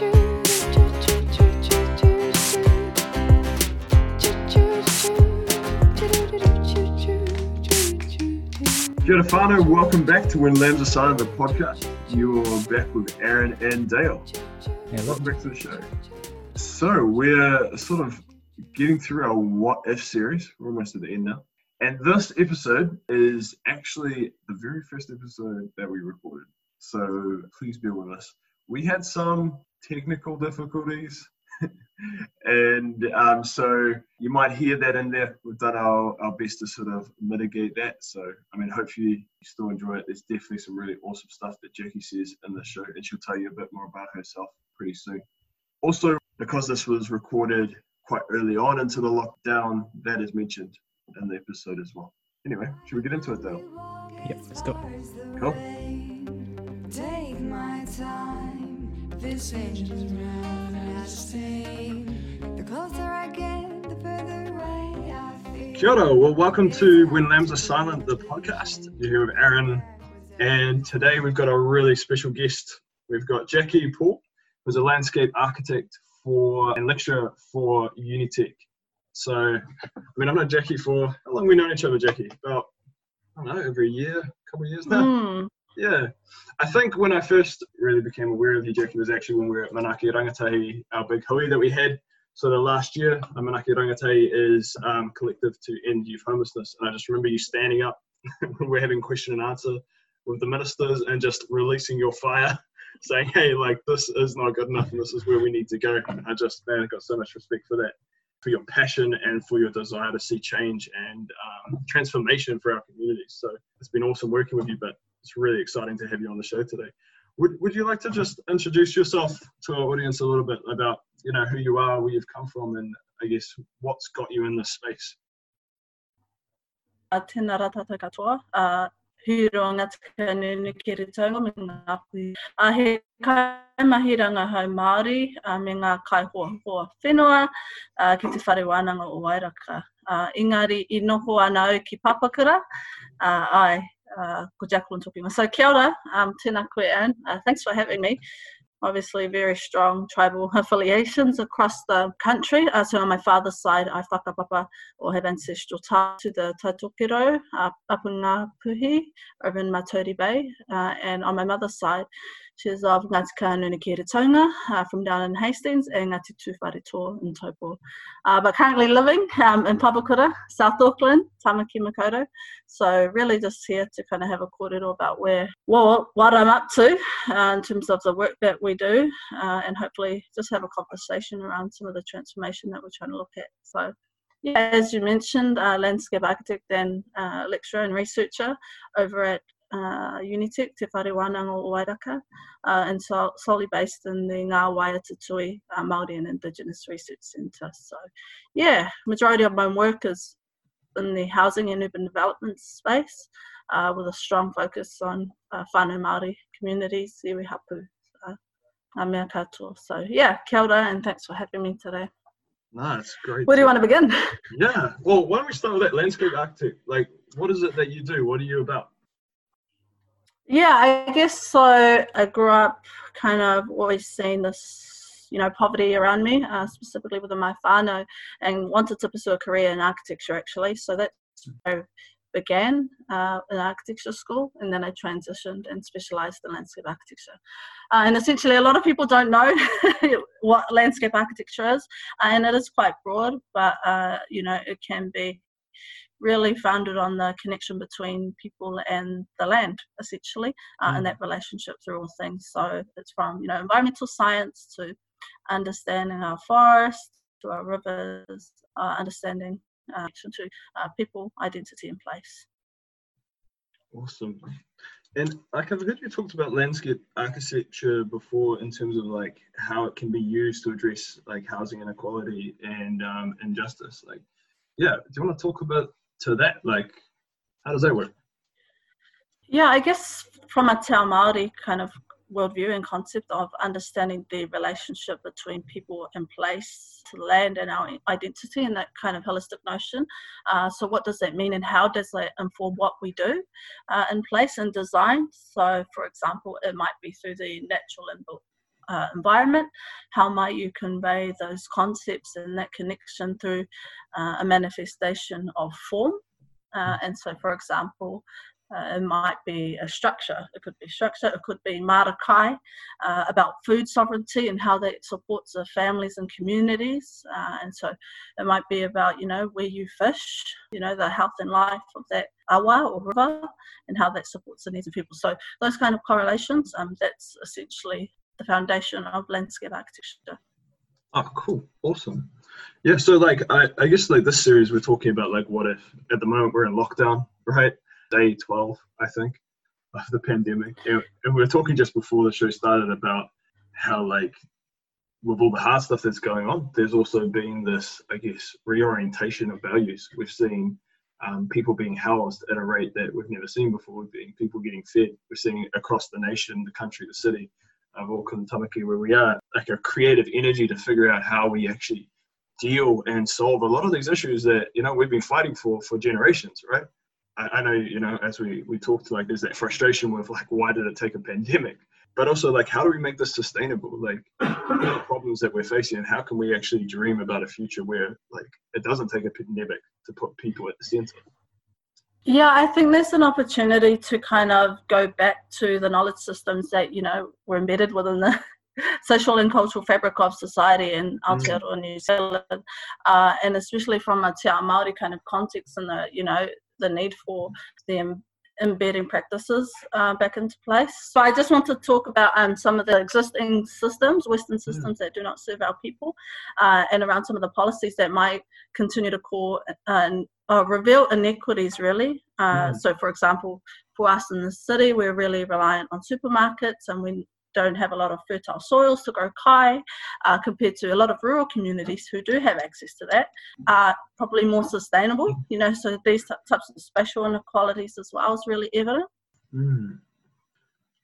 Ora welcome back to When Lambs Are Silent, the podcast. You're back with Aaron and Dale. Yeah, Welcome back to the show. So we're sort of getting through our What If series. We're almost at the end now. And this episode is actually the very first episode that we recorded. So please bear with us. We had some technical difficulties. and um, so you might hear that in there. We've done our, our best to sort of mitigate that. So, I mean, hopefully you still enjoy it. There's definitely some really awesome stuff that Jackie says in the show, and she'll tell you a bit more about herself pretty soon. Also, because this was recorded quite early on into the lockdown, that is mentioned in the episode as well. Anyway, should we get into it though? Yep, let's go. Cool. Take my time. This ain't everlasting. The closer I get, the further away I feel. Kia ora. Well, welcome to When Lambs Are Silent, the podcast. You're here with Aaron, and today we've got a really special guest. We've got Jackie Paul, who's a landscape architect for and lecturer for Unitec. So, I mean, I've known Jackie for how long? have We known each other, Jackie? About I don't know, over a year, a couple of years now. Hmm. Yeah. I think when I first really became aware of Jackie, was actually when we were at Manaki Rangatahi, our big hui that we had sort of last year. Uh, Manaki Rangatahi is um, collective to end youth homelessness. And I just remember you standing up when we are having question and answer with the ministers and just releasing your fire, saying, hey, like, this is not good enough and this is where we need to go. And I just, man, I got so much respect for that, for your passion and for your desire to see change and um, transformation for our communities. So it's been awesome working with you, but it's really exciting to have you on the show today. Would, would you like to just introduce yourself to our audience a little bit about you know who you are, where you've come from, and I guess what's got you in this space? a tēnā katoa, a hiro ngā tika ki re taunga me ngā. A he kaimahiranga hau Māori a me ngā kai hoa hoa whenua a, ki te whare wānanga o Wairaka. A, engari, i noho ana au ki Papakura, a, ai, uh, Jacqueline talking. So kia ora, um, tēnā koe Anne. Uh, thanks for having me. Obviously, very strong tribal affiliations across the country. Uh, so on my father's side, I whakapapa or have ancestral ties to the Taitokerau uh, over in Matauri Bay. Uh, and on my mother's side, she's of Ngāti Kahungunu ki Taunga uh, from down in Hastings and Ngāti Tūwhare in Taupo. Uh, but currently living um, in Papakura, South Auckland, Tamaki Makaurau. So really just here to kind of have a kōrero about where, well, what I'm up to uh, in terms of the work that we do uh, and hopefully just have a conversation around some of the transformation that we're trying to look at. So yeah, as you mentioned, uh, landscape architect and uh, lecturer and researcher over at uh, Unitec, Te Whare o Wairaka, uh, and so, solely based in the Ngā Wai a Te Tūī uh, Māori and Indigenous Research Centre. So, yeah, majority of my work is in the housing and urban development space, uh, with a strong focus on uh, whānau Māori communities, iwi hapu, uh, mea katoa. So, yeah, kia ora, and thanks for having me today. No, it's great. Where do you want to begin? Yeah. Well, why don't we start with that landscape architect? Like, what is it that you do? What are you about? Yeah, I guess so. I grew up kind of always seeing this, you know, poverty around me, uh, specifically within my whānau, and wanted to pursue a career in architecture actually. So that's where I began uh, in architecture school, and then I transitioned and specialised in landscape architecture. Uh, and essentially, a lot of people don't know what landscape architecture is, uh, and it is quite broad, but uh, you know, it can be really founded on the connection between people and the land, essentially, uh, and that relationship through all things. So it's from you know environmental science to understanding our forests, to our rivers, uh, understanding uh, to uh, people, identity, and place. Awesome. And like I've heard you talked about landscape architecture before in terms of like how it can be used to address like housing inequality and um, injustice. Like, yeah, do you want to talk about to that? Like, how does that work? Yeah, I guess from a Te Māori kind of worldview and concept of understanding the relationship between people and place to land and our identity and that kind of holistic notion. Uh, so, what does that mean, and how does that inform what we do uh, in place and design? So, for example, it might be through the natural and uh, environment, how might you convey those concepts and that connection through uh, a manifestation of form? Uh, and so, for example, uh, it might be a structure. It could be structure. It could be marakai uh, about food sovereignty and how that supports the families and communities. Uh, and so it might be about, you know, where you fish, you know, the health and life of that awa or river and how that supports the needs of people. So those kind of correlations, um, that's essentially the foundation of landscape architecture. Oh, cool. Awesome. Yeah, so like I, I guess like this series we're talking about like what if at the moment we're in lockdown, right? day 12, I think, of the pandemic. And, and we were talking just before the show started about how, like, with all the hard stuff that's going on, there's also been this, I guess, reorientation of values. We've seen um, people being housed at a rate that we've never seen before. We've seen people getting fed. We're seeing across the nation, the country, the city of Auckland, Tamaki, where we are, like a creative energy to figure out how we actually deal and solve a lot of these issues that you know we've been fighting for for generations, right? I, I know, you know, as we, we talked, like there's that frustration with like, why did it take a pandemic? But also like, how do we make this sustainable? Like the problems that we're facing and how can we actually dream about a future where like it doesn't take a pandemic to put people at the center? Yeah, I think there's an opportunity to kind of go back to the knowledge systems that, you know, were embedded within the social and cultural fabric of society in Aotearoa, mm. New Zealand, uh, and especially from a Te Māori kind of context and the, you know, the need for them embedding practices uh, back into place. So I just want to talk about um, some of the existing systems, Western mm. systems mm. that do not serve our people, uh, and around some of the policies that might continue to call and uh, reveal inequities. Really, uh, mm. so for example, for us in the city, we're really reliant on supermarkets, and we don't have a lot of fertile soils to grow kai uh, compared to a lot of rural communities who do have access to that are probably more sustainable you know so these types of spatial inequalities as well is really evident. Mm.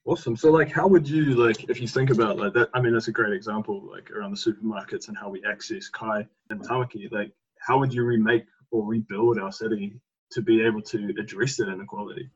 awesome. So like how would you like if you think about like that i mean that's a great example like around the supermarkets and how we access kai and tamaki like how would you remake or rebuild our city to be able to address that inequality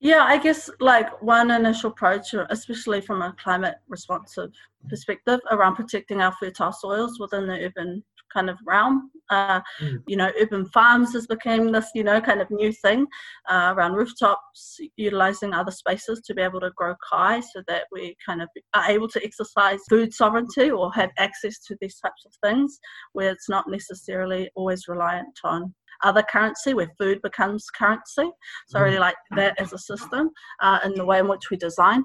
yeah, I guess like one initial approach, especially from a climate responsive perspective, around protecting our fertile soils within the urban kind of realm. Uh, mm. You know, urban farms has become this, you know, kind of new thing uh, around rooftops, utilizing other spaces to be able to grow kai so that we kind of are able to exercise food sovereignty or have access to these types of things where it's not necessarily always reliant on other currency where food becomes currency. So I really mm. like that as a system uh, in the way in which we design.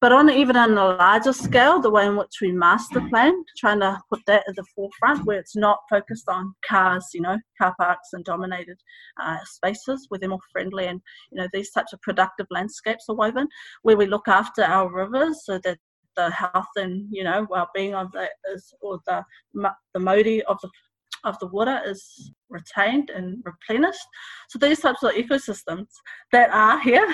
But on even on a larger scale, the way in which we master plan, trying to put that at the forefront where it's not focused on cars, you know, car parks and dominated uh, spaces where they're more friendly and, you know, these types of productive landscapes are woven, where we look after our rivers so that the health and you know well-being of the is or the the mauri of the of the water is retained and replenished. So these types of ecosystems that are here,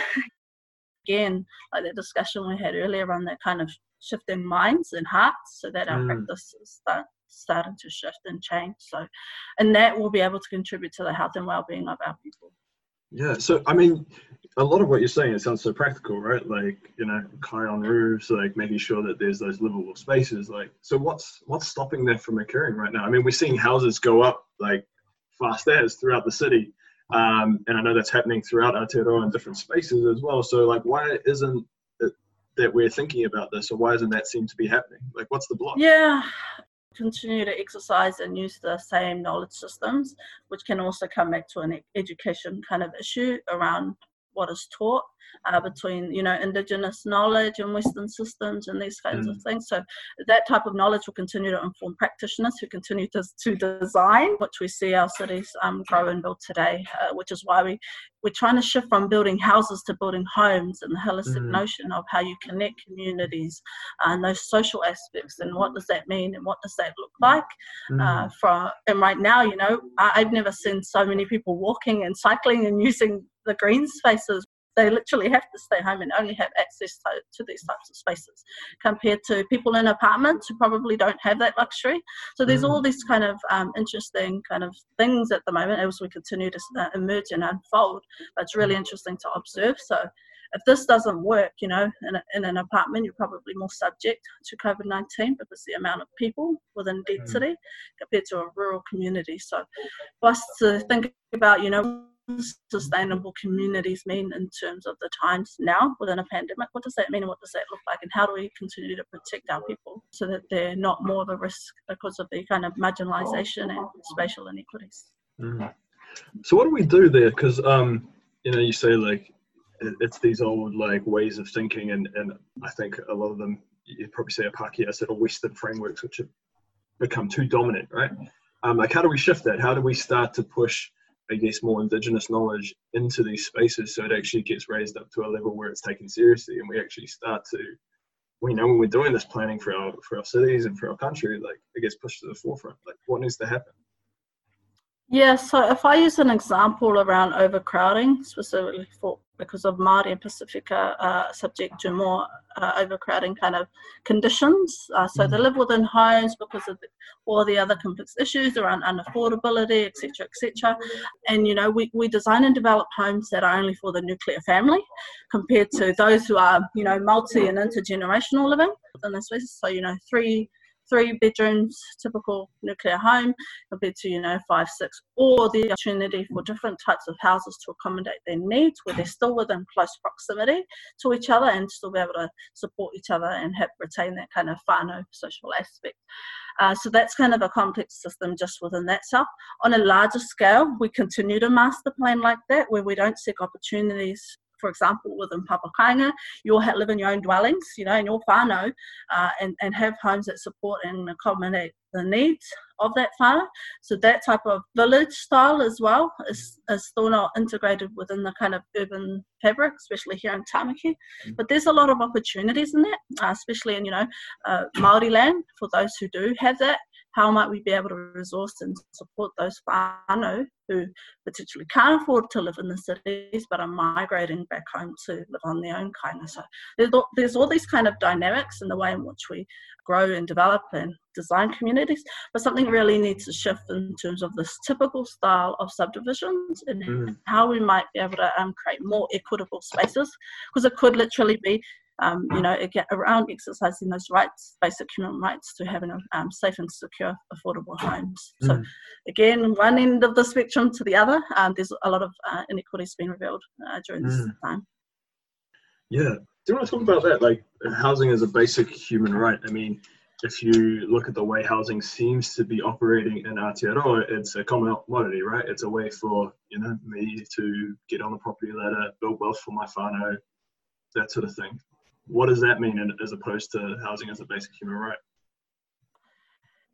again, like that discussion we had earlier on that kind of shift in minds and hearts so that our mm. practices start starting to shift and change. So and that will be able to contribute to the health and well-being of our people. Yeah, so I mean, a lot of what you're saying it sounds so practical, right? Like you know, kai on roofs, like making sure that there's those livable spaces. Like, so what's what's stopping that from occurring right now? I mean, we're seeing houses go up like fast as throughout the city, um, and I know that's happening throughout Aotearoa in different spaces as well. So like, why isn't it that we're thinking about this, or why doesn't that seem to be happening? Like, what's the block? Yeah, continue to exercise and use the same knowledge systems, which can also come back to an education kind of issue around what is taught uh, between you know indigenous knowledge and western systems and these kinds mm. of things so that type of knowledge will continue to inform practitioners who continue to, to design which we see our cities um, grow and build today uh, which is why we we're trying to shift from building houses to building homes and the holistic mm. notion of how you connect communities uh, and those social aspects and what does that mean and what does that look like mm. uh, from and right now you know I, i've never seen so many people walking and cycling and using the green spaces they literally have to stay home and only have access to, to, these types of spaces compared to people in apartments who probably don't have that luxury so there's mm. all these kind of um, interesting kind of things at the moment as we continue to uh, emerge and unfold but it's really interesting to observe so if this doesn't work, you know, in, a, in an apartment, you're probably more subject to COVID 19 because the amount of people within density compared to a rural community. So, for us to think about, you know, sustainable communities mean in terms of the times now within a pandemic? What does that mean what does that look like? And how do we continue to protect our people so that they're not more the risk because of the kind of marginalisation and spatial inequities? Mhm. So what do we do there? Because um, you know, you say like it's these old like ways of thinking, and and I think a lot of them you'd probably say a Pākehā set of Western frameworks which have become too dominant, right? Um, like how do we shift that? How do we start to push, I guess, more Indigenous knowledge into these spaces so it actually gets raised up to a level where it's taken seriously, and we actually start to we know when we're doing this planning for our for our cities and for our country, like it gets pushed to the forefront. Like what needs to happen? Yeah, so if I use an example around overcrowding, specifically for because of Māori and Pacifica are subject to more uh, overcrowding kind of conditions. Uh, so they live within homes because of the, all the other complex issues around unaffordability, etc., etc. And you know, we, we design and develop homes that are only for the nuclear family, compared to those who are you know multi and intergenerational living spaces. So you know, three three bedrooms, typical nuclear home, compared to you know five, six, or the opportunity for different types of houses to accommodate their needs, where they're still within close proximity to each other and still be able to support each other and have retain that kind of whānau social aspect. Uh, so that's kind of a complex system just within that self. On a larger scale, we continue to master plan like that, where we don't seek opportunities for example, within Papakainga, you'll ha- live in your own dwellings, you know, in your whānau, uh, and, and have homes that support and accommodate the needs of that whānau. So that type of village style as well is, is still not integrated within the kind of urban fabric, especially here in Tamaki. But there's a lot of opportunities in that, uh, especially in, you know, uh, Māori land for those who do have that. How might we be able to resource and support those whānau who potentially can't afford to live in the cities but are migrating back home to live on their own kind of so there's all, there's all these kind of dynamics in the way in which we grow and develop and design communities but something really needs to shift in terms of this typical style of subdivisions and Mm. how we might be able to um, create more equitable spaces because it could literally be um, you know, again, around exercising those rights, basic human rights to having um, safe and secure, affordable homes. So, Mm. again, one end of the spectrum to the other, um, there's a lot of uh, inequities being revealed uh, during this Mm. time. Yeah. Do you want to talk about that? Like, housing is a basic human right. I mean, if you look at the way housing seems to be operating in Aotearoa, it's a common commodity, right? It's a way for, you know, me to get on the property ladder, build wealth for my whānau, that sort of thing. What does that mean as opposed to housing as a basic human right?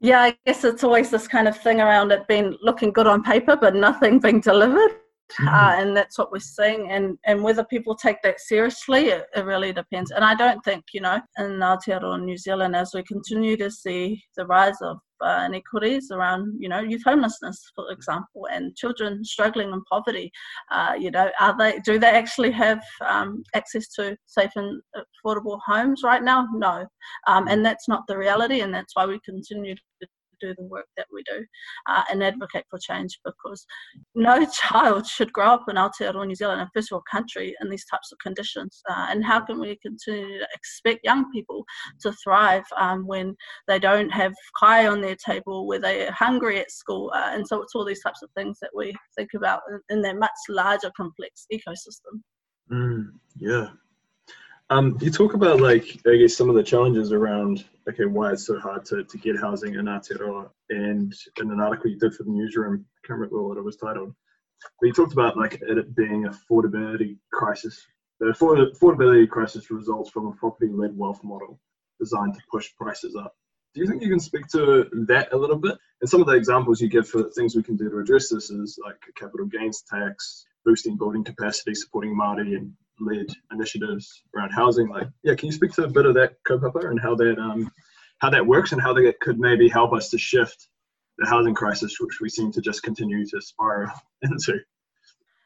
Yeah, I guess it's always this kind of thing around it being looking good on paper, but nothing being delivered. Uh, and that's what we're seeing. And, and whether people take that seriously, it, it really depends. And I don't think, you know, in Aotearoa New Zealand, as we continue to see the rise of uh, inequities around, you know, youth homelessness, for example, and children struggling in poverty, uh, you know, are they, do they actually have um, access to safe and affordable homes right now? No. Um, and that's not the reality. And that's why we continue to do the work that we do uh, and advocate for change because no child should grow up in Aotearoa New Zealand, a first world country, in these types of conditions. Uh, and how can we continue to expect young people to thrive um, when they don't have kai on their table, where they're hungry at school? Uh, and so it's all these types of things that we think about in, in that much larger, complex ecosystem. Mm, yeah. Um, you talk about like I guess some of the challenges around okay why it's so hard to, to get housing in Aotearoa and in an article you did for the newsroom I can't remember what it was titled but you talked about like it being affordability crisis the affordability crisis results from a property led wealth model designed to push prices up. Do you think you can speak to that a little bit? And some of the examples you give for things we can do to address this is like a capital gains tax boosting building capacity supporting Māori and led initiatives around housing. Like, yeah, can you speak to a bit of that kaupapa and how that um, how that works and how that could maybe help us to shift the housing crisis, which we seem to just continue to spiral into?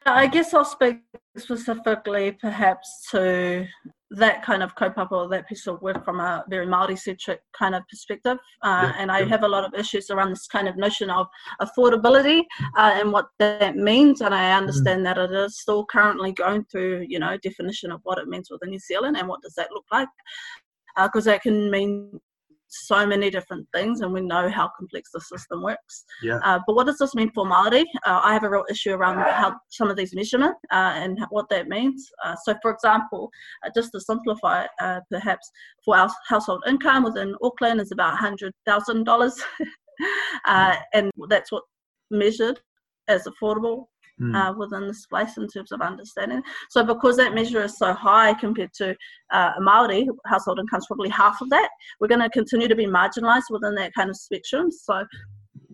I guess I'll speak specifically perhaps to that kind of kaupapa or that piece of work from a very Māori centric kind of perspective. Uh, Yeah, and I yeah. have a lot of issues around this kind of notion of affordability uh, and what that means. And I understand that it is still currently going through, you know, definition of what it means within New Zealand and what does that look like. Because that can mean so many different things, and we know how complex the system works. Yeah. Uh, but what does this mean for Māori? Uh, I have a real issue around how some of these measurement uh, and what that means. Uh, so, for example, uh, just to simplify, uh, perhaps for our household income within Auckland is about hundred thousand dollars, uh, and that's what measured as affordable Mm. uh, within this place in terms of understanding. So because that measure is so high compared to uh, Maori household income is probably half of that, we're going to continue to be marginalised within that kind of spectrum. So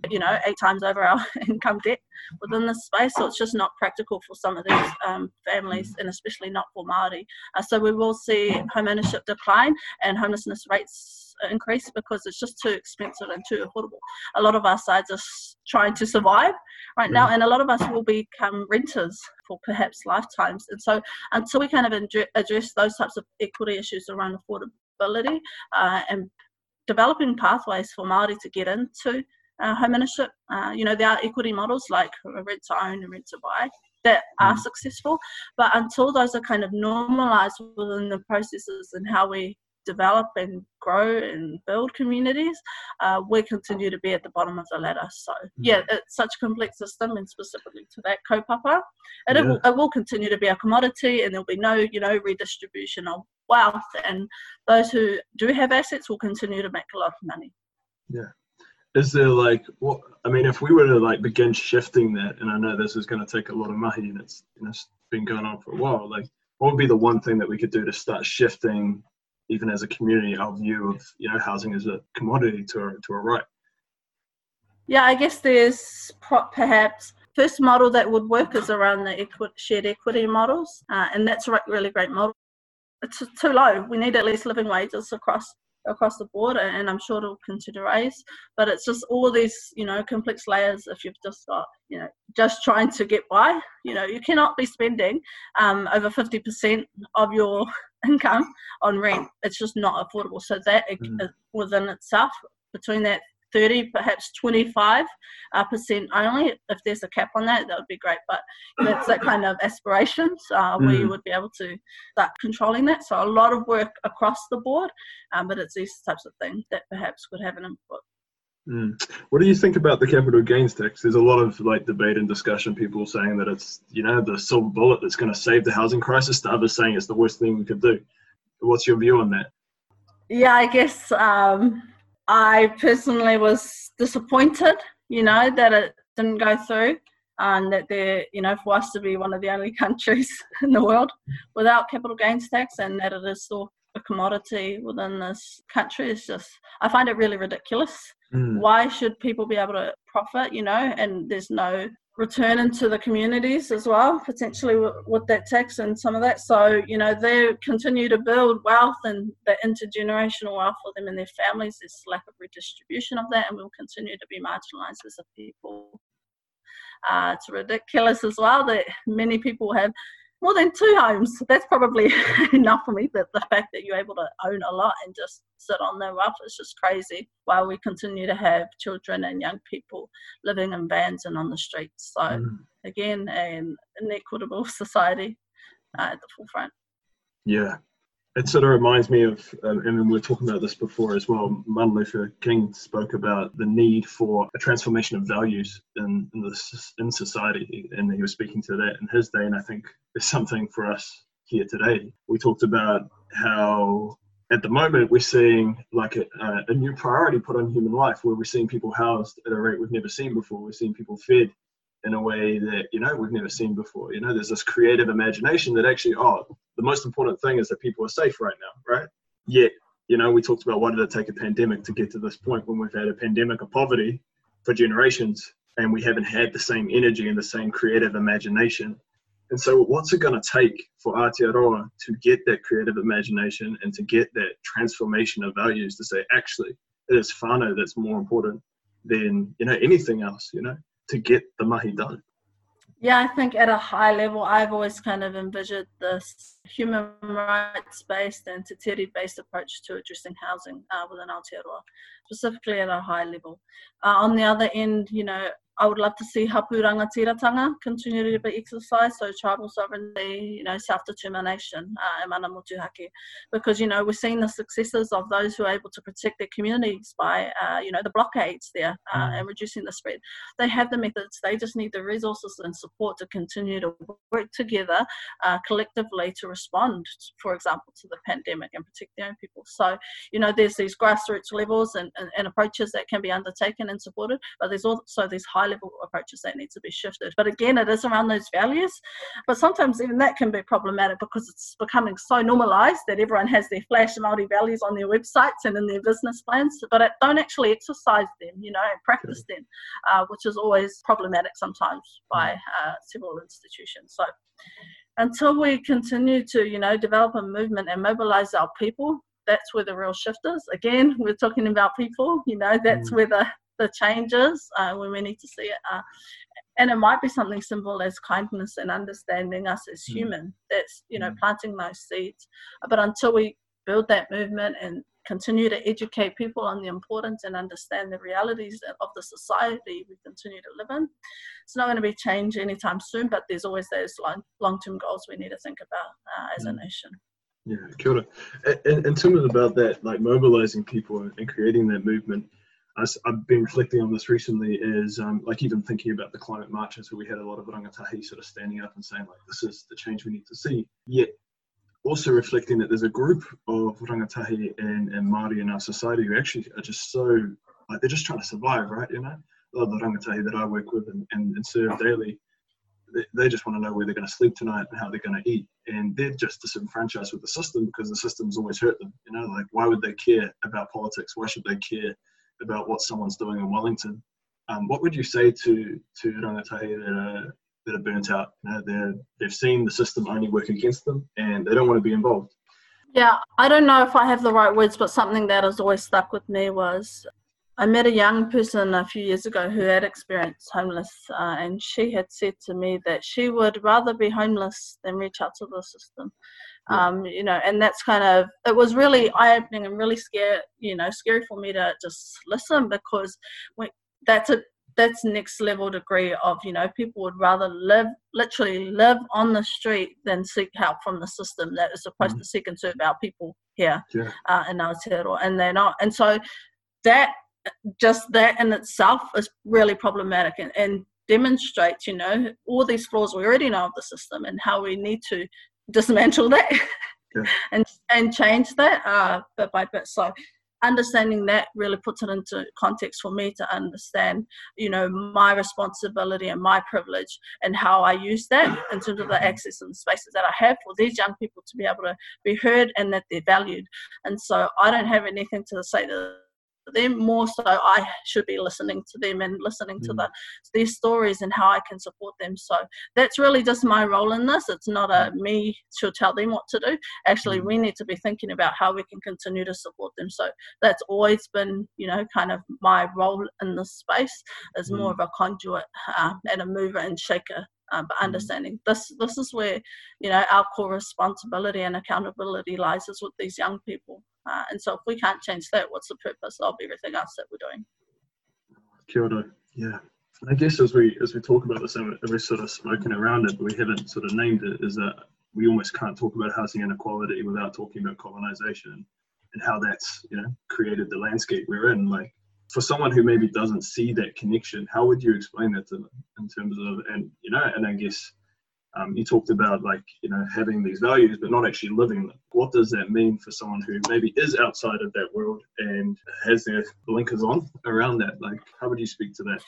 you know, eight times over our income debt within this space. So it's just not practical for some of these um, families, and especially not for Maori. Uh, so we will see home ownership decline and homelessness rates increase because it's just too expensive and too affordable. A lot of our sides are trying to survive right now, and a lot of us will become renters for perhaps lifetimes. And so until we kind of address those types of equity issues around affordability uh, and developing pathways for Maori to get into uh, home ownership. Uh, you know, there are equity models like rent to own and rent to buy that are Mm. successful, but until those are kind of normalized within the processes and how we develop and grow and build communities, uh, we continue to be at the bottom of the ladder. So, yeah, it's such a complex system, and specifically to that kaupapa, and it, will, it will continue to be a commodity, and there'll be no, you know, redistribution of wealth, and those who do have assets will continue to make a lot of money. Yeah. Is there like what i mean if we were to like begin shifting that and i know this is going to take a lot of mahi and it's you know it's been going on for a while like what would be the one thing that we could do to start shifting even as a community our view of you know housing as a commodity to a, to a right Yeah, I guess there's perhaps first model that would work is around the equi- shared equity models, uh, and that's a really great model. It's too low. We need at least living wages across across the board, and I'm sure it'll continue to raise. But it's just all these, you know, complex layers. If you've just got, you know, just trying to get by, you know, you cannot be spending um, over 50% of your income on rent. It's just not affordable. So that Mhm. within itself, between that 30 perhaps 25 uh, percent only if there's a cap on that that would be great but that's that kind of aspirations uh, where you Mm. would be able to start controlling that so a lot of work across the board um, but it's these types of things that perhaps could have an input Mm. What do you think about the capital gains tax? There's a lot of like debate and discussion. People saying that it's you know the silver bullet that's going to save the housing crisis. To others saying it's the worst thing we could do. What's your view on that? yeah i guess um, i personally was disappointed you know that it didn't go through and that there you know for us to be one of the only countries in the world without capital gains tax and that it is still a commodity within this country is just i find it really ridiculous Mm. why should people be able to profit you know and there's no return into the communities as well potentially with, that tax and some of that. So you know they continue to build wealth and the intergenerational wealth for them and their families there's lack of redistribution of that and we'll continue to be marginalized as a people. Uh, it's ridiculous as well that many people have more than two homes. That's probably enough for me. That the fact that you're able to own a lot and just sit on their wealth is just crazy. While we continue to have children and young people living in vans and on the streets. So Mm. again, an inequitable society uh, at the forefront. Yeah, it sort of reminds me of, um, and we were talking about this before as well. Martin Luther King spoke about the need for a transformation of values in in, the, in society, and he was speaking to that in his day. And I think there's something for us here today. We talked about how at the moment we're seeing like a, a new priority put on human life, where we're seeing people housed at a rate we've never seen before. We're seeing people fed in a way that you know we've never seen before. You know, there's this creative imagination that actually, oh, the most important thing is that people are safe right now, right? Yet, you know, we talked about why did it take a pandemic to get to this point when we've had a pandemic of poverty for generations and we haven't had the same energy and the same creative imagination. And so, what's it going to take for Aotearoa to get that creative imagination and to get that transformation of values to say, actually, it is whānau that's more important than, you know, anything else, you know, to get the mahi done? Yeah, I think at a high level, I've always kind of envisioned this human rights based and Te Tiriti based approach to addressing housing uh, within Aotearoa, specifically at a high level. Uh, on the other end, you know, I would love to see hapu rangatiratanga continue to be exercised, so tribal sovereignty, you know, self-determination uh, and mana motuhake. Because, you know, we're seeing the successes of those who are able to protect their communities by, uh, you know, the blockades there uh, Mm. and reducing the spread. They have the methods, they just need the resources and support to continue to work together uh, collectively to respond, for example, to the pandemic and protect their own people. So, you know, there's these grassroots levels and, and, and approaches that can be undertaken and supported, but there's also these high level approaches that need to be shifted. But again, it is around those values. But sometimes even that can be problematic because it's becoming so normalized that everyone has their flash Māori values on their websites and in their business plans, but it don't actually exercise them, you know, and practice them, uh, which is always problematic sometimes by uh, several institutions. So until we continue to, you know, develop a movement and mobilize our people, that's where the real shift is. Again, we're talking about people, you know, that's Mm. where the, the changes uh, when we need to see it. Uh, and it might be something simple as kindness and understanding us as Mm. human. That's, you know, Mm. planting those seeds. But until we build that movement and continue to educate people on the importance and understand the realities of the society we continue to live in, it's not going to be change anytime soon, but there's always those long, long-term goals we need to think about uh, as a Mm. nation. Yeah, kia ora. And, and about that, like mobilizing people and creating that movement. I've been reflecting on this recently, is um, like even thinking about the climate marches where we had a lot of rangatahi sort of standing up and saying like, this is the change we need to see. Yet also reflecting that there's a group of rangatahi and, and Māori in our society who actually are just so, like they're just trying to survive, right? You know, a lot of the rangatahi that I work with and, and, and serve daily, they, they just want to know where they're going to sleep tonight and how they're going to eat. And they're just disenfranchised with the system because the system's always hurt them. You know, like why would they care about politics? Why should they care about what someone's doing in Wellington? Um, what would you say to to rangatahi that are that are burnt out? You know, they're, they've seen the system only work against them and they don't want to be involved. Yeah, I don't know if I have the right words, but something that has always stuck with me was I met a young person a few years ago who had experienced homeless, uh, and she had said to me that she would rather be homeless than reach out to the system. Um, you know, and that's kind of it was really eye opening and really scary, you know, scary for me to just listen because when, that's a that's next level degree of you know people would rather live literally live on the street than seek help from the system that is supposed Mhm. to seek and serve our people here Yeah. uh, in Aotearoa and they're not and so that just that in itself is really problematic and, and demonstrates you know all these flaws we already know of the system and how we need to dismantle that Yeah. and and change that uh, bit by bit. So understanding that really puts it into context for me to understand you know my responsibility and my privilege and how i use that in terms of the access and spaces that i have for these young people to be able to be heard and that they're valued. And so i don't have anything to say to them more so i should be listening to them and listening to Mm. the their stories and how i can support them. So that's really just my role in this. It's not a me to tell them what to do. Actually Mm. we need to be thinking about how we can continue to support them. So that's always been you know kind of my role in this space is more of a conduit uh, and a mover and shaker uh, but understanding this this is where you know our core responsibility and accountability lies is with these young people uh, and so if we can't change that what's the purpose of everything else that we're doing Kia ora. Yeah. I guess as we as we talk about this and we're sort of smoking around it, but we haven't sort of named it, is that we almost can't talk about housing inequality without talking about colonization and how that's you know created the landscape we're in. Like for someone who maybe doesn't see that connection, how would you explain that to them in terms of and you know and I guess um, you talked about like you know having these values but not actually living them. What does that mean for someone who maybe is outside of that world and has their blinkers on around that? Like how would you speak to that?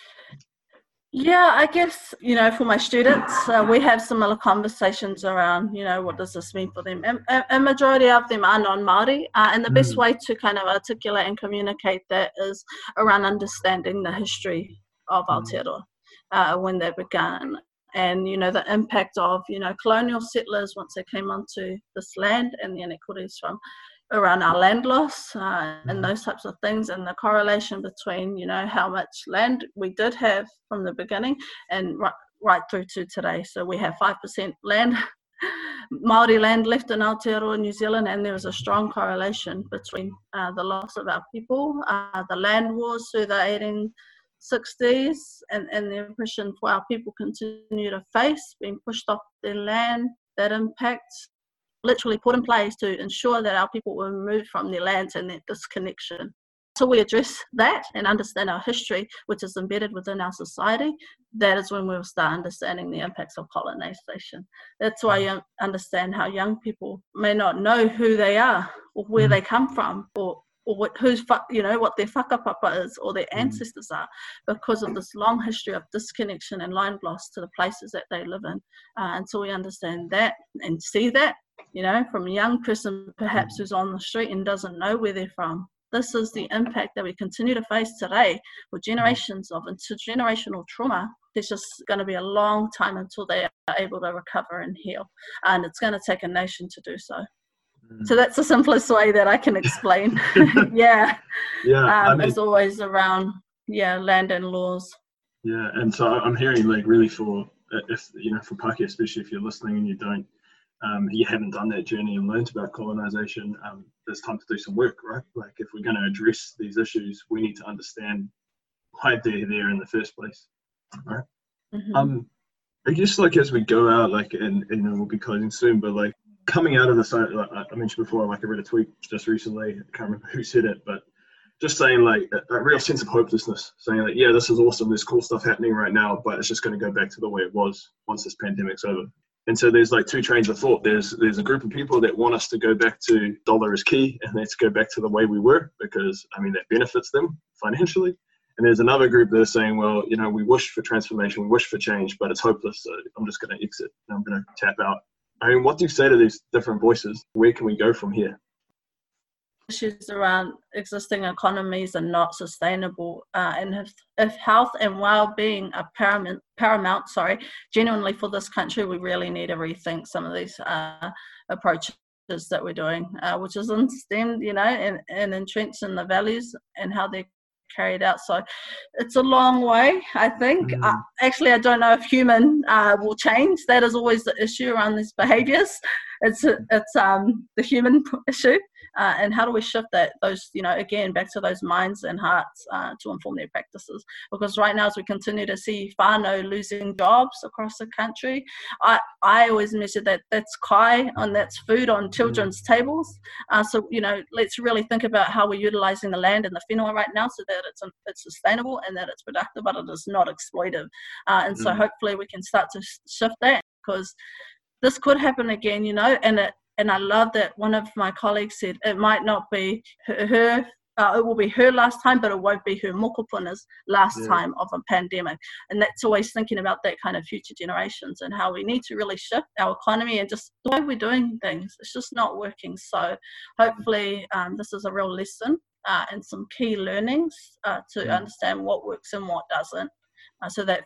Yeah, I guess, you know, for my students, uh, we have similar conversations around, you know, what does this mean for them? And a, a majority of them are non Māori. Uh, and the best Mm. way to kind of articulate and communicate that is around understanding the history of Mm. Aotearoa uh, when they began. And, you know, the impact of, you know, colonial settlers once they came onto this land and the inequities from around our land loss uh, and those types of things and the correlation between you know how much land we did have from the beginning and ri- right through to today. So we have 5% land, Māori land left in Aotearoa, New Zealand, and there is a strong correlation between uh, the loss of our people, uh, the land wars through the 1860s, and, and the oppression for our people continue to face, being pushed off their land, that impact literally put in place to ensure that our people were removed from their lands and that disconnection So we address that and understand our history, which is embedded within our society, that is when we'll start understanding the impacts of colonization. That's why you understand how young people may not know who they are or where mm. they come from or or what, who's you know what their whakapapa is or their mm. ancestors are because of this long history of disconnection and line loss to the places that they live in uh, until we understand that and see that you know from a young person perhaps mm. who's on the street and doesn't know where they're from this is the impact that we continue to face today with generations of intergenerational trauma. There's just going to be a long time until they are able to recover and heal. And it's going to take a nation to do so. Mm. So that's the simplest way that I can explain. yeah. Yeah. Um, I mean, it's always around, yeah, land and laws. Yeah. And so I'm hearing like really for, if, you know, for Pākehā, especially if you're listening and you don't um, you haven't done that journey and learned about colonization, um, there's time to do some work, right? Like if we're going to address these issues, we need to understand why they're there in the first place, right? Mm-hmm. Um, I guess like as we go out, like and, and we'll be closing soon, but like coming out of this, like I mentioned before, like I read a tweet just recently. I can't remember who said it, but just saying like a, a real sense of hopelessness, saying like, yeah, this is awesome, there's cool stuff happening right now, but it's just going to go back to the way it was once this pandemic's over. And so there's like two trains of thought. There's there's a group of people that want us to go back to dollar is key and let's go back to the way we were because I mean that benefits them financially. And there's another group that are saying, well, you know, we wish for transformation, we wish for change, but it's hopeless. So I'm just going to exit and I'm going to tap out. I mean, what do you say to these different voices? Where can we go from here? Issues around existing economies are not sustainable, uh, and if, if health and well-being are paramount, paramount, sorry, genuinely for this country, we really need to rethink some of these uh, approaches that we're doing, uh, which is in stemmed, you know, and, and entrenched in the values and how they're carried out. So it's a long way, I think. Mm. Uh, actually, I don't know if human uh, will change. That is always the issue around these behaviors. It's it's um, the human issue uh, and how do we shift that those you know again back to those minds and hearts uh, to inform their practices because right now as we continue to see whānau losing jobs across the country i i always measure that that's kai and that's food on children's mm. tables uh, so you know let's really think about how we're utilizing the land and the whenua right now so that it's it's sustainable and that it's productive but it is not exploitive uh, and so mm. hopefully we can start to shift that because this could happen again, you know, and it, and I love that one of my colleagues said it might not be her, her uh, it will be her last time, but it won't be her mokopuna's last yeah. time of a pandemic. And that's always thinking about that kind of future generations and how we need to really shift our economy and just the way we're doing things. It's just not working. So hopefully um, this is a real lesson uh, and some key learnings uh, to yeah. understand what works and what doesn't. Uh, so that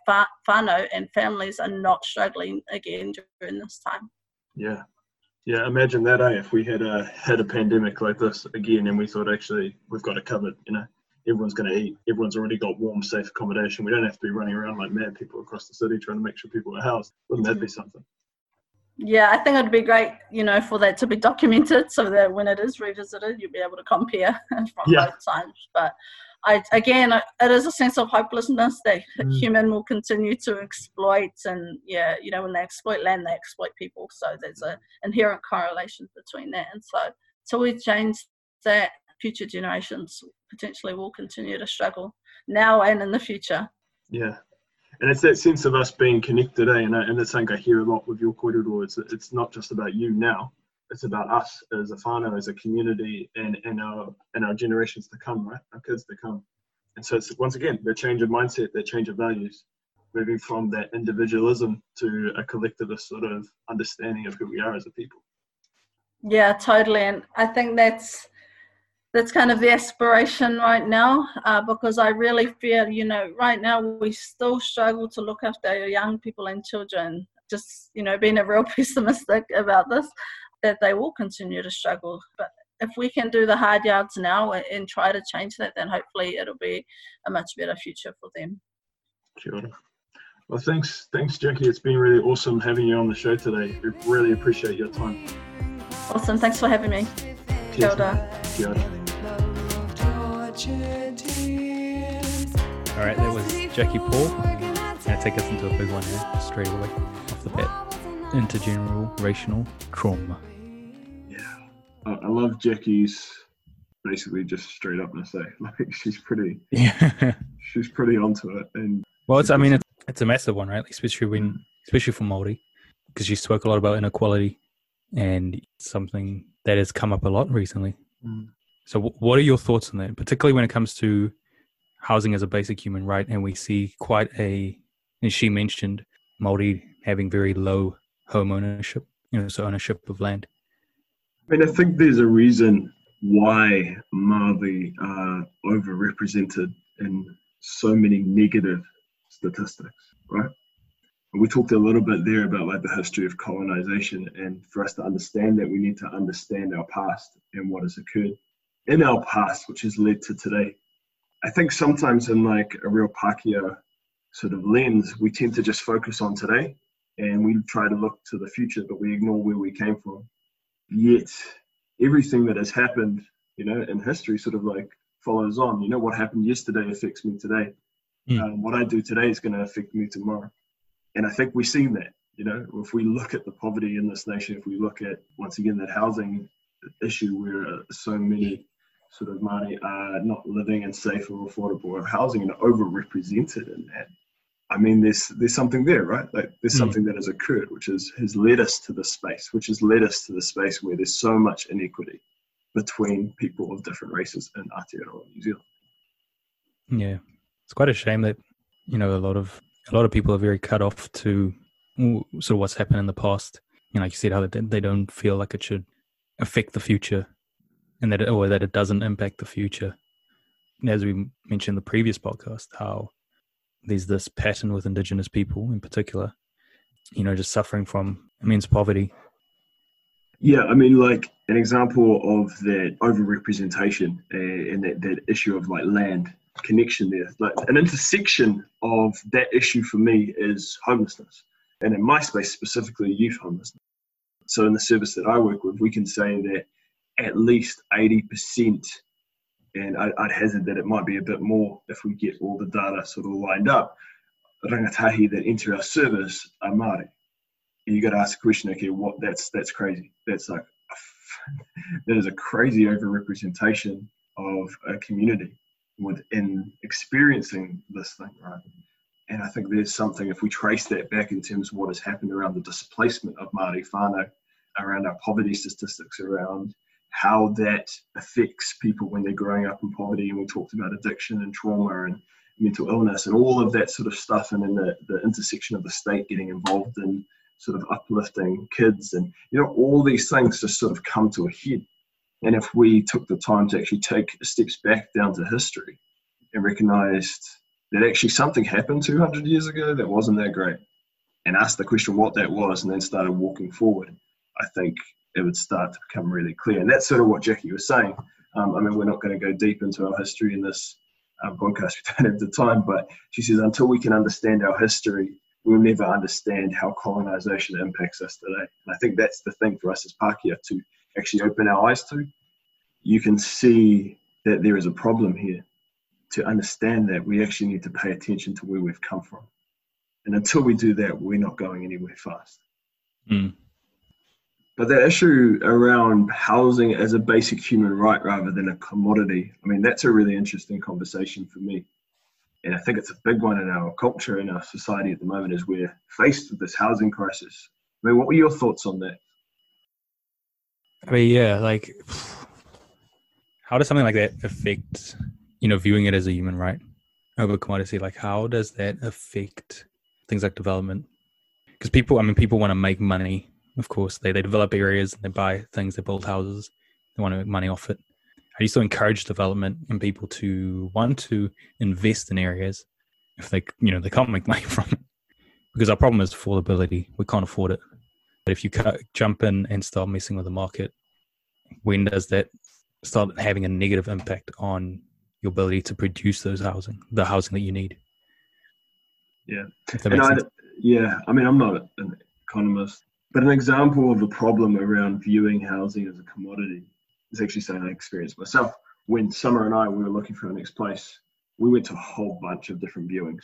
whānau and families are not struggling again during this time. Yeah, yeah, imagine that, eh? If we had a had a pandemic like this again, and we thought actually we've got it covered. You know, everyone's going to eat. Everyone's already got warm, safe accommodation. We don't have to be running around like mad people across the city trying to make sure people are housed. Wouldn't that be something? Yeah, I think it'd be great, you know, for that to be documented so that when it is revisited, you'll be able to compare and from yeah. both times. But I, again, it is a sense of hopelessness that mm. human will continue to exploit, and yeah, you know, when they exploit land, they exploit people. So there's an inherent correlation between that, and so so we change that, future generations potentially will continue to struggle now and in the future. Yeah, and it's that sense of us being connected, eh? And, and it's something I hear a lot with your corridor. It's it's not just about you now it's about us as a whānau, as a community, and, and our and our generations to come, right? Our kids to come. And so it's once again the change of mindset, the change of values, moving from that individualism to a collectivist sort of understanding of who we are as a people. Yeah, totally. And I think that's that's kind of the aspiration right now uh, because I really feel, you know, right now we still struggle to look after our young people and children. Just, you know, being a real pessimistic about this that they will continue to struggle. But if we can do the hard yards now and try to change that, then hopefully it'll be a much better future for them. Sure. Well, thanks, thanks, Jackie. It's been really awesome having you on the show today. We really appreciate your time. Awesome. Thanks for having me. Kia ora. Kia. All right, that was Jackie Paul. Gonna take us into a big one here, straight away off the bat. Intergenerational trauma. I, I love Jackie's basically just straight up and say like she's pretty, Yeah. she's pretty onto it, and well, it's I mean it's, it's a massive one, right? Especially when, especially for Maori, because you spoke a lot about inequality, and something that has come up a lot recently. Mm. So, wh- what are your thoughts on that, particularly when it comes to housing as a basic human right? And we see quite a, and she mentioned Maori having very low home ownership, you know, so ownership of land. I mean, I think there's a reason why Maori are overrepresented in so many negative statistics, right? And we talked a little bit there about like the history of colonization, and for us to understand that, we need to understand our past and what has occurred in our past, which has led to today. I think sometimes in like a real Pākehā sort of lens, we tend to just focus on today and we try to look to the future, but we ignore where we came from. Yet everything that has happened, you know, in history sort of like follows on. You know, what happened yesterday affects me today. Mm. Um, what I do today is going to affect me tomorrow. And I think we've seen that, you know, if we look at the poverty in this nation, if we look at, once again, that housing issue where uh, so many sort of Māori are not living in safe or affordable housing and overrepresented in that. I mean, there's there's something there, right? Like there's Mm. something that has occurred, which is has led us to this space, which has led us to the space where there's so much inequity between people of different races in Aotearoa, New Zealand. Yeah, it's quite a shame that you know a lot of a lot of people are very cut off to sort of what's happened in the past. You know, like you said, how they, they don't feel like it should affect the future, and that it, or that it doesn't impact the future. And as we mentioned in the previous podcast, how there's this pattern with Indigenous people in particular, you know, just suffering from immense poverty. Yeah, I mean, like an example of that overrepresentation uh, and that, that issue of like land connection there. Like an intersection of that issue for me is homelessness, and in my space specifically, youth homelessness. So in the service that I work with, we can say that at least eighty percent, and I, I'd hazard that it might be a bit more if we get all the data sort of lined up. Rangatahi that enter our service are Māori you got to ask the question, okay, what? That's that's crazy. That's like that is a crazy overrepresentation of a community within experiencing this thing, right? And I think there's something if we trace that back in terms of what has happened around the displacement of Māori whānau, around our poverty statistics, around how that affects people when they're growing up in poverty, and we talked about addiction and trauma and mental illness and all of that sort of stuff, and then the, the intersection of the state getting involved in sort of uplifting kids and you know all these things just sort of come to a head. And if we took the time to actually take steps back down to history and recognized that actually something happened 200 years ago that wasn't that great and asked the question what that was and then started walking forward i think it would start to become really clear and that's sort of what jackie was saying um, i mean we're not going to go deep into our history in this um, podcast we don't have the time but she says until we can understand our history we'll never understand how colonization impacts us today. And I think that's the thing for us as Pākehā to actually open our eyes to. You can see that there is a problem here. To understand that, we actually need to pay attention to where we've come from. And until we do that, we're not going anywhere fast. Mm. But that issue around housing as a basic human right rather than a commodity, I mean, that's a really interesting conversation for me and I think it's a big one in our culture in our society at the moment as we're faced with this housing crisis. I mean, what were your thoughts on that? I mean, yeah, like how does something like that affect, you know, viewing it as a human right over commodity? Like, how does that affect things like development? Because people, I mean, people want to make money. Of course, they they develop areas, and they buy things, they build houses, they want to make money off it. How do you still encourage development and people to want to invest in areas if they, you know, they can't make money from it? Because our problem is affordability. We can't afford it. But if you jump in and start messing with the market, when does that start having a negative impact on your ability to produce those housing, the housing that you need? Yeah. If that And I, yeah, I mean, I'm not an economist, but an example of a problem around viewing housing as a commodity is actually something I experienced myself. When Summer and I we were looking for our next place, we went to a whole bunch of different viewings,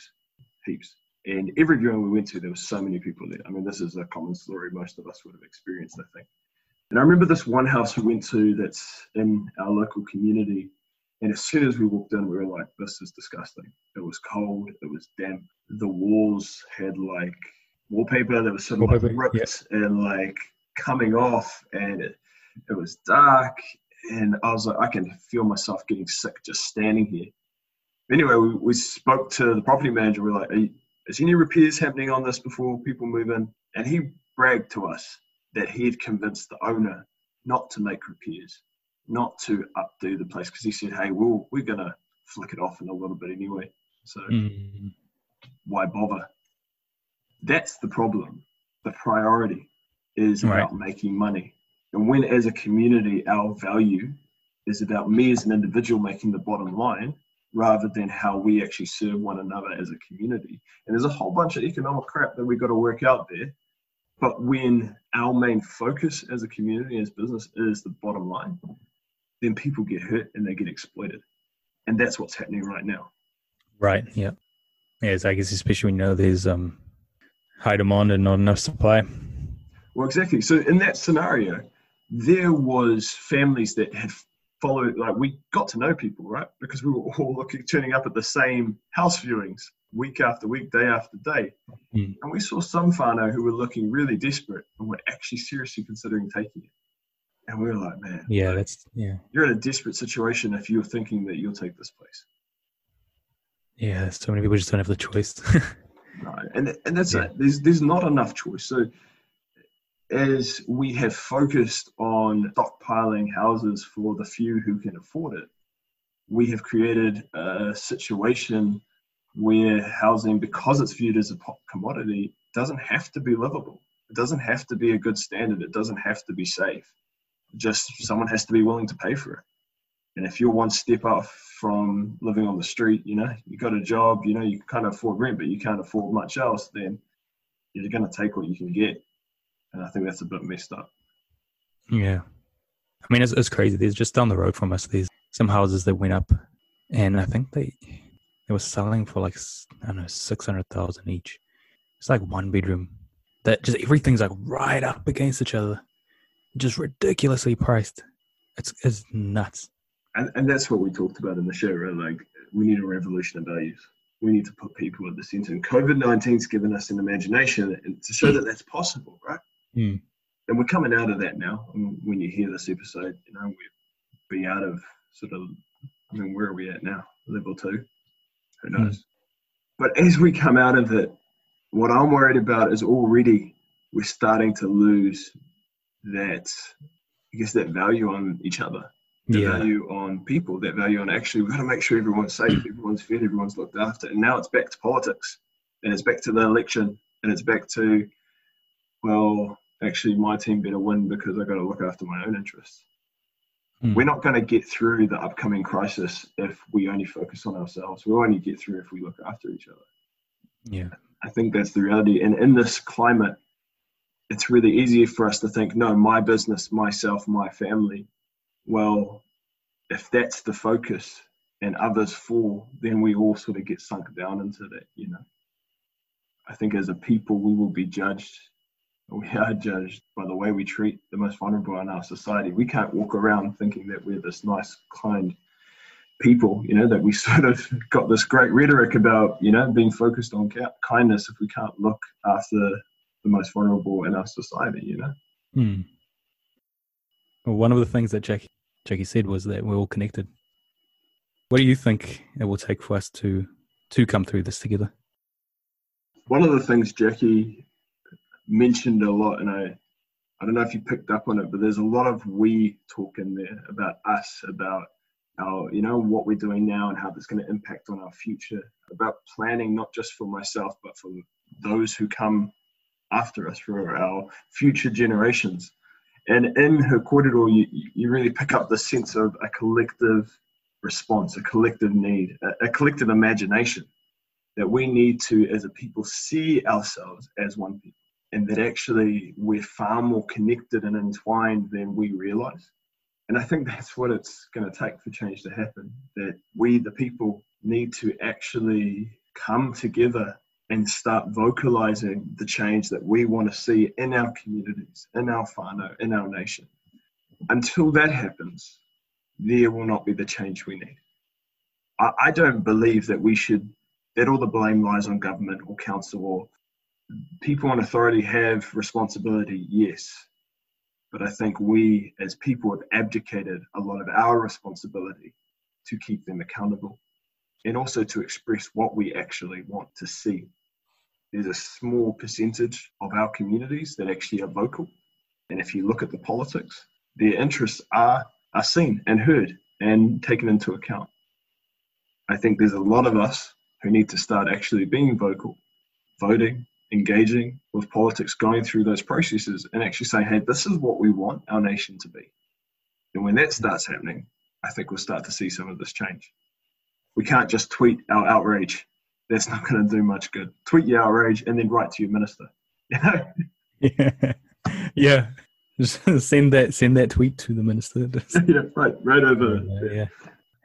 heaps. And every viewing we went to, there were so many people there. I mean, this is a common story most of us would have experienced, I think. And I remember this one house we went to that's in our local community. And as soon as we walked in, we were like, this is disgusting. It was cold, it was damp. The walls had like wallpaper that was sort of like ripped and like coming off, and it, it was dark. And I was like, I can feel myself getting sick just standing here. Anyway, we, we spoke to the property manager. We're like, Are you, is any repairs happening on this before people move in? And he bragged to us that he had convinced the owner not to make repairs, not to updo the place, because he said, hey, well, we're going to flick it off in a little bit anyway. So Mm. why bother? That's the problem. The priority is Right. about making money. And when, as a community, our value is about me as an individual making the bottom line rather than how we actually serve one another as a community. And there's a whole bunch of economic crap that we've got to work out there. But when our main focus as a community, as business, is the bottom line, then people get hurt and they get exploited. And that's what's happening right now. Right. Yeah. Yeah. It's, I guess especially when you know there's um high demand and not enough supply. Well, exactly. So in that scenario, there was families that had followed. Like we got to know people, right? Because we were all looking, turning up at the same house viewings week after week, day after day, Mm. and we saw some whānau who were looking really desperate and were actually seriously considering taking it. And we were like, man, Yeah. That's yeah. you're in a desperate situation if you're thinking that you'll take this place. Yeah. So many people just don't have the choice. Right. And and that's Yeah. it. There's there's not enough choice. So as we have focused on stockpiling houses for the few who can afford it, we have created a situation where housing, because it's viewed as a commodity, doesn't have to be livable. It doesn't have to be a good standard. It doesn't have to be safe. Just someone has to be willing to pay for it. And if you're one step up from living on the street, you know, you got a job, you know, you can kind of afford rent, but you can't afford much else, then you're going to take what you can get. And I think that's a bit messed up. Yeah. I mean, it's, it's crazy. There's just down the road from us, there's some houses that went up, and I think they they were selling for like I don't know six hundred thousand each. It's like one bedroom. That just everything's like right up against each other, just ridiculously priced. It's it's nuts. And, and that's what we talked about in the show, right? Like, we need a revolution of values. We need to put people at the center. And COVID 19's given us an imagination and to show that that's possible, right? Hmm. And we're coming out of that now. And when you hear this episode, you know, we'll be out of sort of, I mean, where are we at now? Level two? Who knows? But as we come out of it, what I'm worried about is already we're starting to lose that, I guess, that value on each other the Yeah, value on people, that value on actually, we've got to make sure everyone's safe, everyone's fed, everyone's looked after. And now it's back to politics and it's back to the election and it's back to, well, actually, my team better win because I've got to look after my own interests. Hmm. We're not going to get through the upcoming crisis if we only focus on ourselves. We'll only get through if we look after each other. yeah, I think that's the reality. And in this climate, it's really easy for us to think, no, my business, myself, my family. Well, if that's the focus and others fall, then we all sort of get sunk down into that, you know. I think as a people, we will be judged. We are judged by the way we treat the most vulnerable in our society. We can't walk around thinking that we're this nice, kind people, you know, that we sort of got this great rhetoric about, you know, being focused on kindness if we can't look after the most vulnerable in our society, you know. Hmm. Well, one of the things that Jackie Jackie said was that we're all connected. What do you think it will take for us to to come through this together? One of the things Jackie mentioned a lot, and I, I don't know if you picked up on it, but there's a lot of we talk in there about us, about our, you know, what we're doing now and how that's going to impact on our future, about planning not just for myself, but for those who come after us, for our future generations. And in her kōrero, you, you really pick up the sense of a collective response, a collective need, a, a collective imagination. that we need to, as a people, see ourselves as one people, and that actually we're far more connected and entwined than we realize. And I think that's what it's going to take for change to happen. That we, the people, need to actually come together and start vocalizing the change that we want to see in our communities, in our whānau, in our nation. Until that happens, there will not be the change we need. I, I don't believe that we should, that all the blame lies on government or council or people in authority have responsibility, yes. But I think we as people have abdicated a lot of our responsibility to keep them accountable and also to express what we actually want to see. There's a small percentage of our communities that actually are vocal. And if you look at the politics, their interests are, are seen and heard and taken into account. I think there's a lot of us who need to start actually being vocal, voting, engaging with politics, going through those processes, and actually saying, hey, this is what we want our nation to be. And when that starts happening, I think we'll start to see some of this change. We can't just tweet our outrage. That's not going to do much good. Tweet your outrage and then write to your minister. You know? Yeah, yeah. Just send that send that tweet to the minister. yeah, right, right over. Uh, yeah.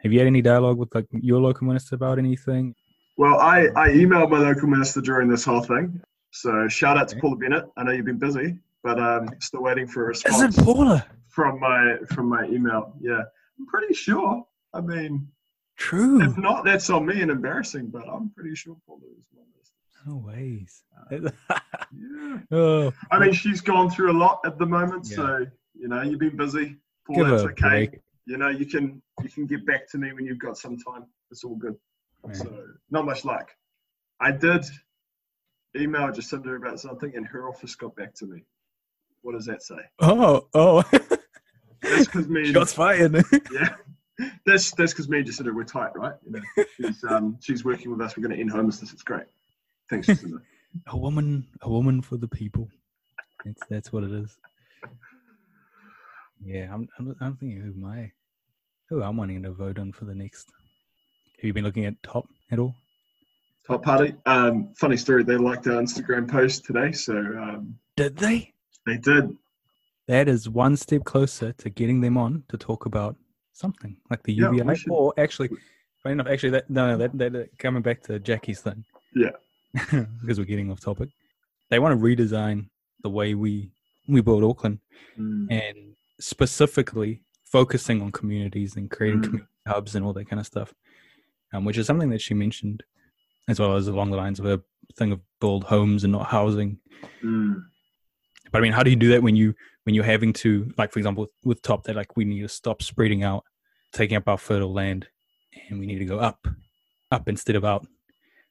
Have you had any dialogue with like your local minister about anything? Well, I, I emailed my local minister during this whole thing. So shout out to Paula Bennett. I know you've been busy, but um, still waiting for a Is response it Paula? from my from my email. Yeah, I'm pretty sure. I mean, True. if not, that's on me and embarrassing. But I'm pretty sure Paula is my minister. No ways. Uh, yeah. oh, I mean, she's gone through a lot at the moment, Yeah. so you know you've been busy. Paul, give that's okay. break. You know, you can you can get back to me when you've got some time. It's all good. Right. So not much luck. I did email Jacinda about something, and her office got back to me. What does that say? Oh, oh. That's because me. Shots fired. yeah, that's that's because me and Jacinda we're tight, right? You know, she's um she's working with us. We're going to end homelessness. It's great. Thanks, Jacinda. a woman, a woman for the people. That's that's what it is. Yeah, I'm. I'm, I'm thinking who my, who I'm wanting to vote on for the next. Have you been looking at top at all? Top party. Um, funny story. They liked our Instagram post today, so um, Did they? they did. That is one step closer to getting them on to talk about something like the Yeah, UBI, should- or actually, funny enough, actually, that no, no, that, that, that coming back to Jackie's thing. Yeah. because we're getting off topic. They want to redesign the way we we build Auckland, Mm. and specifically focusing on communities and creating Mm. community hubs and all that kind of stuff, um, which is something that she mentioned, as well as along the lines of a thing of build homes and not housing. Mm. But I mean, how do you do that when you when you're having to, like, for example, with top, they're like, we need to stop spreading out, taking up our fertile land, and we need to go up, up instead of out.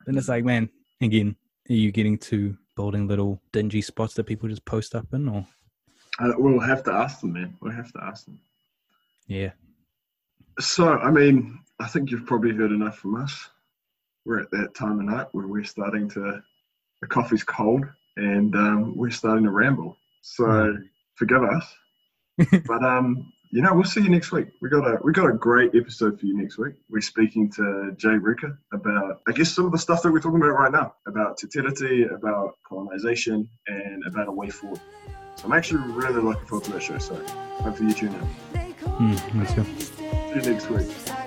Then it's like, man, again, are you getting to building little dingy spots that people just post up in, or we'll have to ask them, man. We'll have to ask them. yeah, So, I mean, I think you've probably heard enough from us. We're at that time of night where we're starting to, the coffee's cold and um, we're starting to ramble. So, Mm. forgive us. but, um, you know, we'll see you next week. We got a we got a great episode for you next week. We're speaking to Jay Ruka about, I guess, some of the stuff that we're talking about right now about Te Tiriti, about colonization, and about a way forward. So I'm actually really looking forward to that show. So hopefully you tune in. Hmm, let's go. See you next week.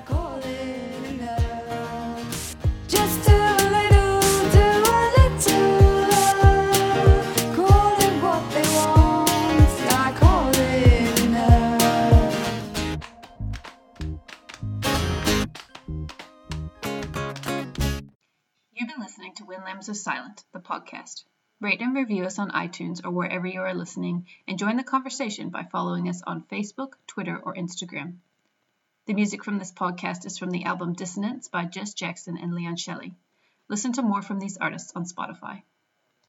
Lambs Silent, the podcast. Rate and review us on iTunes or wherever you are listening, and join the conversation by following us on Facebook, Twitter, or Instagram. The music from this podcast is from the album Dissonance by Jess Jackson and Leon Shelley. Listen to more from these artists on Spotify.